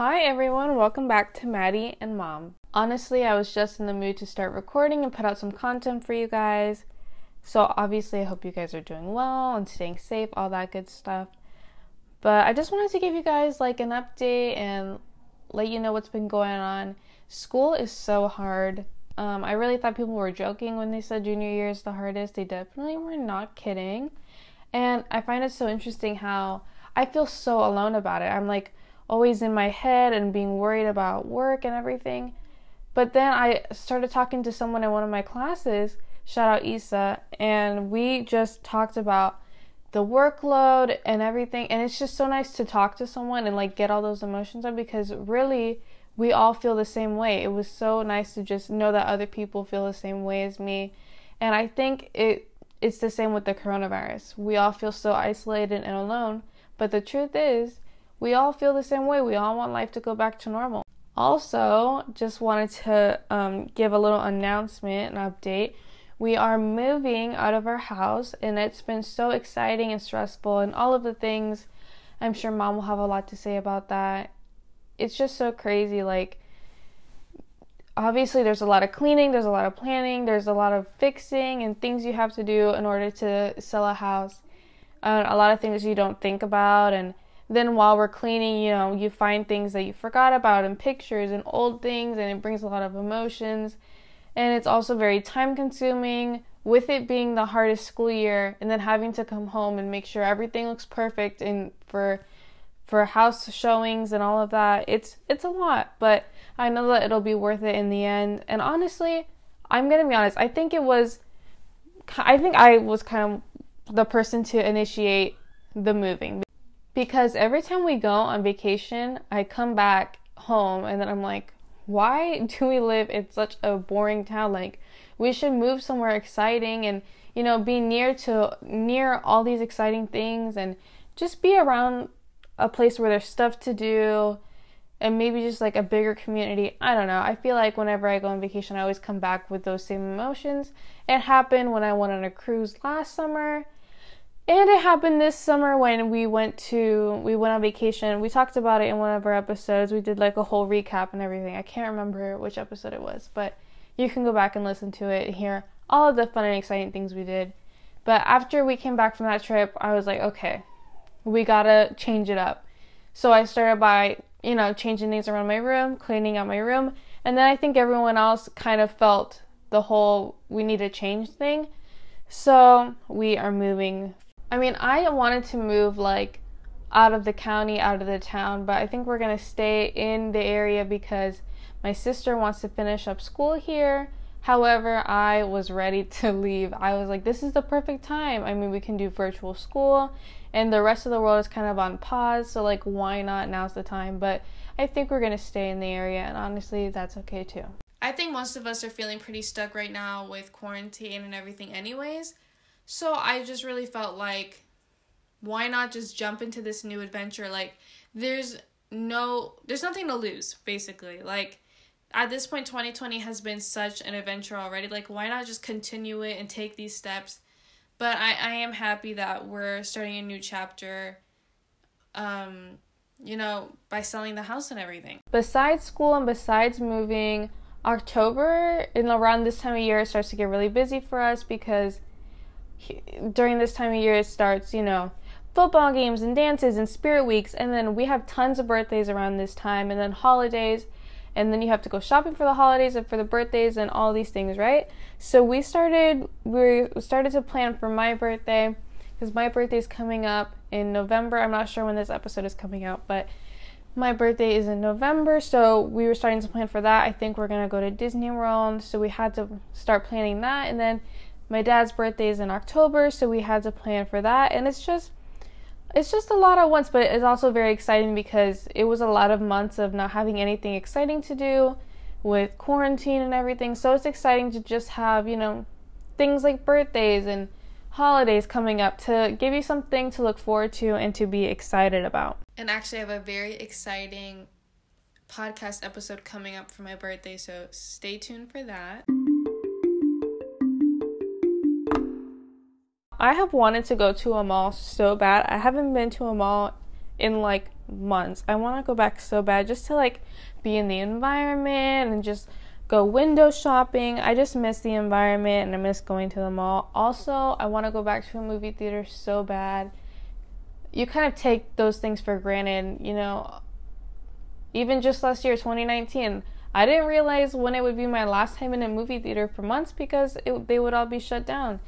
Hi everyone, welcome back to Maddie and Mom. Honestly, I was just in the mood to start recording and put out some content for you guys. So, obviously, I hope you guys are doing well and staying safe, all that good stuff. But I just wanted to give you guys like an update and let you know what's been going on. School is so hard. Um, I really thought people were joking when they said junior year is the hardest. They definitely were not kidding. And I find it so interesting how I feel so alone about it. I'm like, always in my head and being worried about work and everything. But then I started talking to someone in one of my classes, shout out Isa, and we just talked about the workload and everything. And it's just so nice to talk to someone and like get all those emotions out because really we all feel the same way. It was so nice to just know that other people feel the same way as me. And I think it it's the same with the coronavirus. We all feel so isolated and alone. But the truth is, we all feel the same way. We all want life to go back to normal. Also, just wanted to um, give a little announcement and update. We are moving out of our house, and it's been so exciting and stressful, and all of the things. I'm sure mom will have a lot to say about that. It's just so crazy. Like, obviously, there's a lot of cleaning, there's a lot of planning, there's a lot of fixing, and things you have to do in order to sell a house. Uh, a lot of things you don't think about, and then while we're cleaning, you know, you find things that you forgot about and pictures and old things, and it brings a lot of emotions. And it's also very time consuming with it being the hardest school year and then having to come home and make sure everything looks perfect and for for house showings and all of that. It's it's a lot, but I know that it'll be worth it in the end. And honestly, I'm going to be honest, I think it was I think I was kind of the person to initiate the moving because every time we go on vacation, I come back home and then I'm like, why do we live in such a boring town? Like, we should move somewhere exciting and, you know, be near to near all these exciting things and just be around a place where there's stuff to do and maybe just like a bigger community. I don't know. I feel like whenever I go on vacation, I always come back with those same emotions. It happened when I went on a cruise last summer and it happened this summer when we went to we went on vacation. We talked about it in one of our episodes. We did like a whole recap and everything. I can't remember which episode it was, but you can go back and listen to it and hear all of the fun and exciting things we did. But after we came back from that trip, I was like, okay, we gotta change it up. So I started by, you know, changing things around my room, cleaning out my room, and then I think everyone else kind of felt the whole we need to change thing. So we are moving I mean, I wanted to move like out of the county, out of the town, but I think we're going to stay in the area because my sister wants to finish up school here. However, I was ready to leave. I was like, this is the perfect time. I mean, we can do virtual school, and the rest of the world is kind of on pause, so like, why not? Now's the time. But I think we're going to stay in the area, and honestly, that's okay too. I think most of us are feeling pretty stuck right now with quarantine and everything, anyways. So I just really felt like why not just jump into this new adventure? Like there's no there's nothing to lose basically. Like at this point 2020 has been such an adventure already. Like why not just continue it and take these steps? But I I am happy that we're starting a new chapter um you know, by selling the house and everything. Besides school and besides moving, October and around this time of year it starts to get really busy for us because during this time of year it starts, you know, football games and dances and spirit weeks and then we have tons of birthdays around this time and then holidays and then you have to go shopping for the holidays and for the birthdays and all these things, right? So we started we started to plan for my birthday because my birthday is coming up in November. I'm not sure when this episode is coming out, but my birthday is in November, so we were starting to plan for that. I think we're gonna go to Disney World, so we had to start planning that, and then my dad's birthday is in October, so we had to plan for that. And it's just it's just a lot at once, but it's also very exciting because it was a lot of months of not having anything exciting to do with quarantine and everything. So it's exciting to just have, you know, things like birthdays and holidays coming up to give you something to look forward to and to be excited about. And actually, I have a very exciting podcast episode coming up for my birthday, so stay tuned for that. I have wanted to go to a mall so bad. I haven't been to a mall in like months. I want to go back so bad just to like be in the environment and just go window shopping. I just miss the environment and I miss going to the mall. Also, I want to go back to a movie theater so bad. You kind of take those things for granted, you know. Even just last year, 2019, I didn't realize when it would be my last time in a movie theater for months because it, they would all be shut down.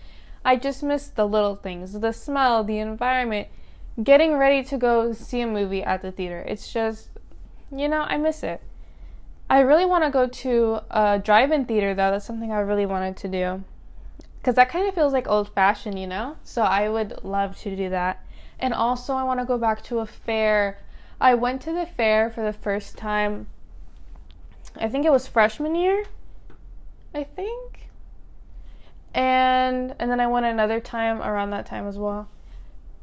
I just miss the little things, the smell, the environment, getting ready to go see a movie at the theater. It's just, you know, I miss it. I really want to go to a drive-in theater though. That's something I really wanted to do. Cuz that kind of feels like old-fashioned, you know? So I would love to do that. And also I want to go back to a fair. I went to the fair for the first time I think it was freshman year. I think. And and then I went another time around that time as well.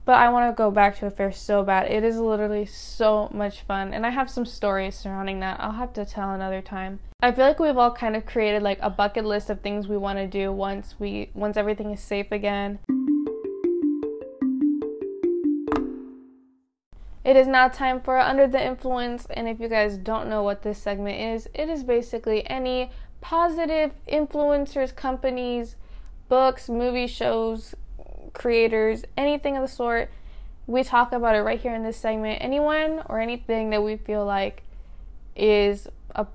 But I want to go back to a fair so bad. It is literally so much fun. And I have some stories surrounding that. I'll have to tell another time. I feel like we've all kind of created like a bucket list of things we want to do once we once everything is safe again. It is now time for Under the Influence, and if you guys don't know what this segment is, it is basically any positive influencers, companies, books, movie shows, creators, anything of the sort. We talk about it right here in this segment. Anyone or anything that we feel like is a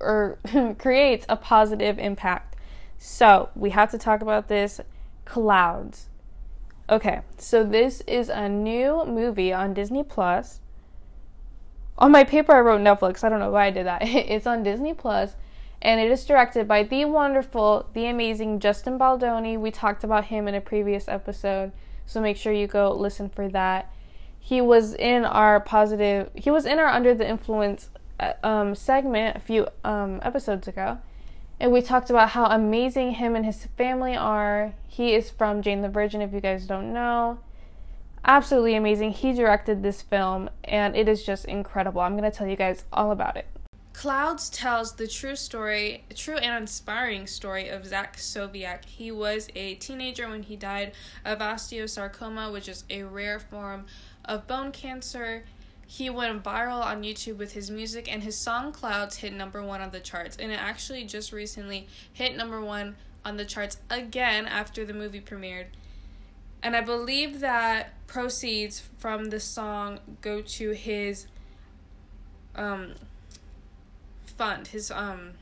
or creates a positive impact. So, we have to talk about this clouds. Okay, so this is a new movie on Disney Plus. On my paper I wrote Netflix. I don't know why I did that. it's on Disney Plus and it is directed by the wonderful, the amazing Justin Baldoni. We talked about him in a previous episode, so make sure you go listen for that. He was in our positive, he was in our Under the Influence uh, um, segment a few um, episodes ago, and we talked about how amazing him and his family are. He is from Jane the Virgin, if you guys don't know. Absolutely amazing. He directed this film, and it is just incredible. I'm going to tell you guys all about it. Clouds tells the true story, true and inspiring story of Zach Sobiech. He was a teenager when he died of osteosarcoma, which is a rare form of bone cancer. He went viral on YouTube with his music, and his song Clouds hit number one on the charts. And it actually just recently hit number one on the charts again after the movie premiered. And I believe that proceeds from the song go to his um, fund, his um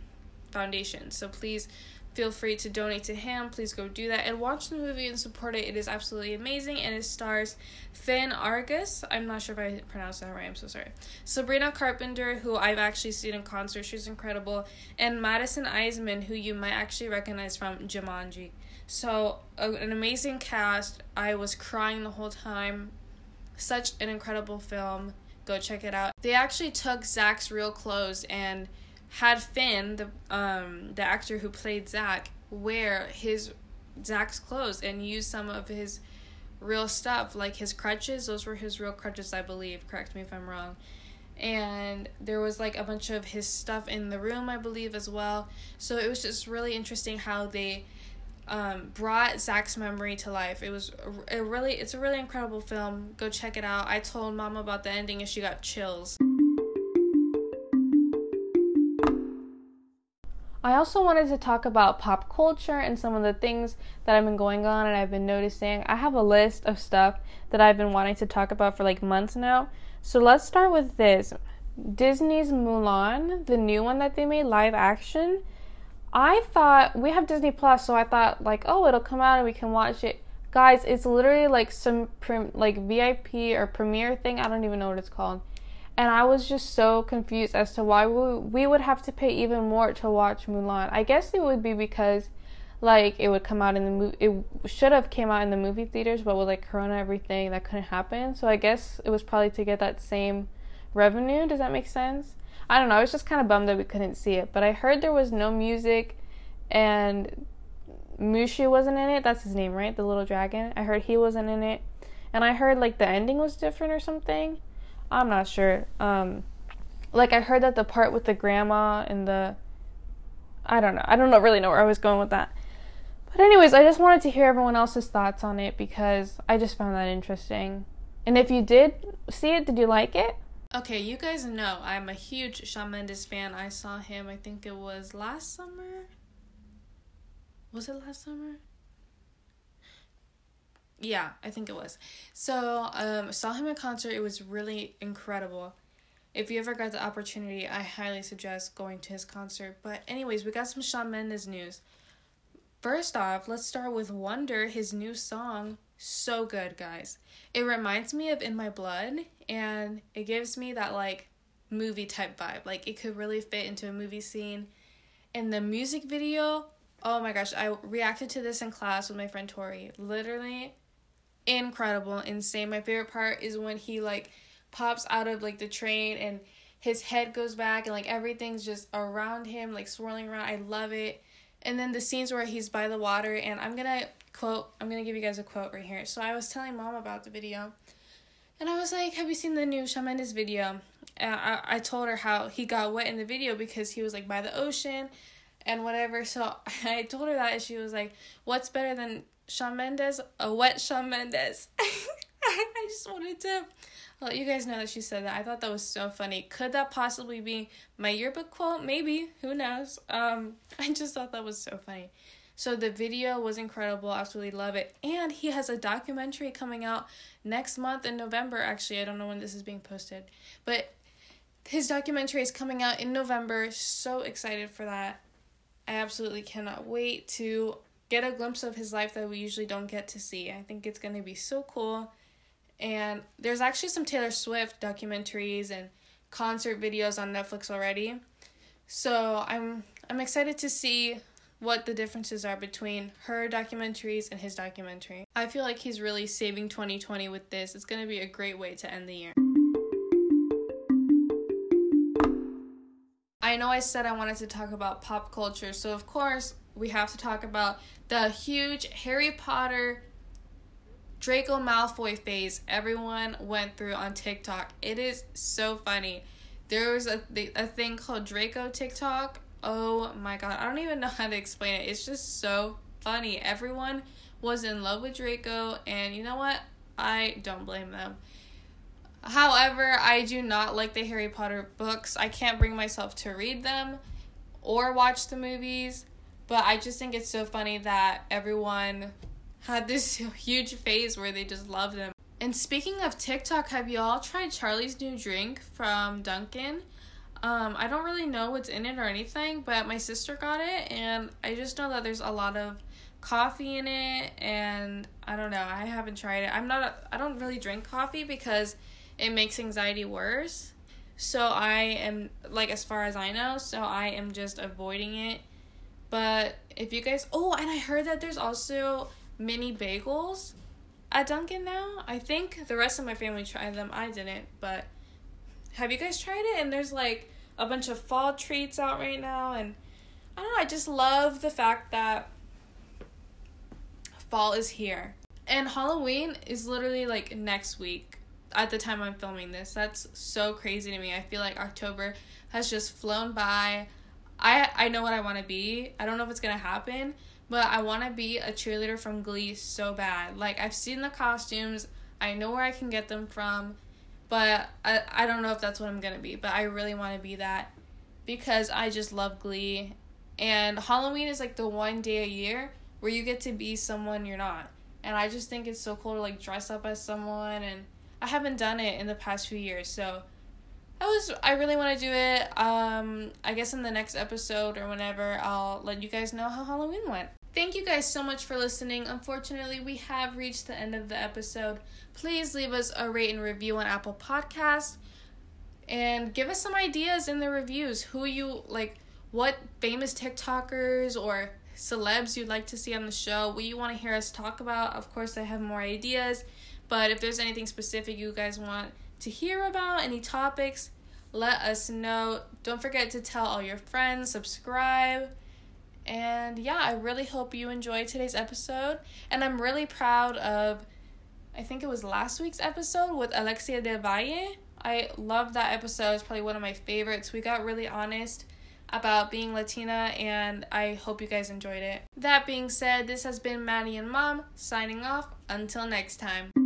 foundation. So please feel free to donate to him. Please go do that and watch the movie and support it. It is absolutely amazing and it stars Fin Argus. I'm not sure if I pronounced that right. I'm so sorry. Sabrina Carpenter, who I've actually seen in concert, she's incredible, and Madison Iseman, who you might actually recognize from Jumanji. So an amazing cast. I was crying the whole time. Such an incredible film. Go check it out. They actually took Zach's real clothes and had Fin, the um the actor who played Zach, wear his Zach's clothes and use some of his real stuff, like his crutches. Those were his real crutches, I believe. Correct me if I'm wrong. And there was like a bunch of his stuff in the room, I believe, as well. So it was just really interesting how they um, brought Zach's memory to life. It was a, really, it's a really incredible film. Go check it out. I told mom about the ending and she got chills. I also wanted to talk about pop culture and some of the things that I've been going on and I've been noticing. I have a list of stuff that I've been wanting to talk about for like months now. So let's start with this Disney's Mulan, the new one that they made live action. I thought we have Disney Plus, so I thought like, oh, it'll come out and we can watch it. Guys, it's literally like some prim- like VIP or premiere thing. I don't even know what it's called and I was just so confused as to why we, would have to pay even more to watch Mulan. I guess it would be because like it would come out in the movie it should have came out in the movie theaters but with like corona everything that couldn't happen. So i guess it was probably to get that same revenue. Does that make sense? I don't know. I was just kind of bummed that we couldn't see it. But i heard there was no music and Mushu wasn't in it. That's his name right? The little dragon. I heard he wasn't in it. And i heard like the ending was different or something I'm not sure. Um, like I heard that the part with the grandma and the I don't know. I don't know, really know where I was going with that. But anyways, I just wanted to hear everyone else's thoughts on it because I just found that interesting. And if you did see it? Did you like it? Okay, you guys know I'm a huge Shawn Mendes fan. I saw him, I think it was last summer. Was it last summer? Yeah, I think it was. So, um, saw him in concert. It was really incredible. If you ever got the opportunity, I highly suggest going to his concert. But, anyways, we got some Shawn Mendes news. First off, let's start with Wonder, his new song. So good, guys. It reminds me of In My Blood, and it gives me that like movie type vibe. Like, it could really fit into a movie scene. And the music video, oh my gosh, I reacted to this in class with my friend Tori. Literally incredible, insane. My favorite part is when he like pops out of like the train and his head goes back and like everything's just around him like swirling around. I love it. And then the scenes where he's by the water and I'm to quote I'm to give you guys a quote right here. So I was telling mom about the video. And I was like, "Have you seen the new Shawn Mendes video?" And I I told her how he got wet in the video because he was like by the ocean and whatever. So I told her that and she was like, "What's better than Shawn Mendes, a wet Shawn Mendes. I just wanted to let you guys know that she said that. I thought that was so funny. Could that possibly be my yearbook quote? Maybe. Who knows? Um, I just thought that was so funny. So the video was incredible. Absolutely love it. And he has a documentary coming out next month in November. Actually, I don't know when this is being posted, but his documentary is coming out in November. So excited for that. I absolutely cannot wait to get a glimpse of his life that we usually don't get to see. I think it's going to be so cool. And there's actually some Taylor Swift documentaries and concert videos on Netflix already. So I'm I'm excited to see what the differences are between her documentaries and his documentary. I feel like he's really saving 2020 with this. It's going to be a great way to end the year. I know I said I wanted to talk about pop culture, so of course, we have to talk about the huge Harry Potter Draco Malfoy phase everyone went through on TikTok. It is so funny. There was a, a thing called Draco TikTok. Oh my god, I don't even know how to explain it. It's just so funny. Everyone was in love with Draco, and you know what? I don't blame them. However, I do not like the Harry Potter books. I can't bring myself to read them or watch the movies. But I just think it's so funny that everyone had this huge phase where they just loved them. And speaking of TikTok, have y'all tried Charli's new drink from Dunkin'? Um, I don't really know what's in it or anything, but my sister got it, and I just know that there's a lot of coffee in it, and I don't know. I haven't tried it. I'm not. A, I don't really drink coffee because it makes anxiety worse. So I am like, as far as I know, so I am just avoiding it but if you guys, oh, and I heard that there's also mini bagels at Dunkin' now. I think the rest of my family tried them. I didn't, but have you guys tried it? And there's like a bunch of fall treats out right now, and I don't know. I just love the fact that fall is here, and Halloween is literally like next week. At the time I'm filming this, that's so crazy to me. I feel like October has just flown by. I I know what I want to be. I don't know if it's gonna happen, but I want to be a cheerleader from Glee so bad. Like I've seen the costumes, I know where I can get them from, but I I don't know if that's what I'm gonna be. But I really want to be that because I just love Glee, and Halloween is like the one day a year where you get to be someone you're not, and I just think it's so cool to like dress up as someone, and I haven't done it in the past few years, so I was I really want to do it. Um I guess in the next episode or whenever I'll let you guys know how Halloween went. Thank you guys so much for listening. Unfortunately, we have reached the end of the episode. Please leave us a rate and review on Apple Podcasts and give us some ideas in the reviews. Who you like what famous TikTokers or celebs you'd like to see on the show, what you want to hear us talk about. Of course, I have more ideas, but if there's anything specific you guys want to hear about, any topics, let us know. Don't forget to tell all your friends, subscribe. And yeah, I really hope you enjoyed today's episode. And I'm really proud of, I think it was last week's episode with Alexia Del Valle. I love that episode. It's probably one of my favorites. We got really honest about being Latina, and I hope you guys enjoyed it. That being said, this has been Maddie and Mom signing off. Until next time.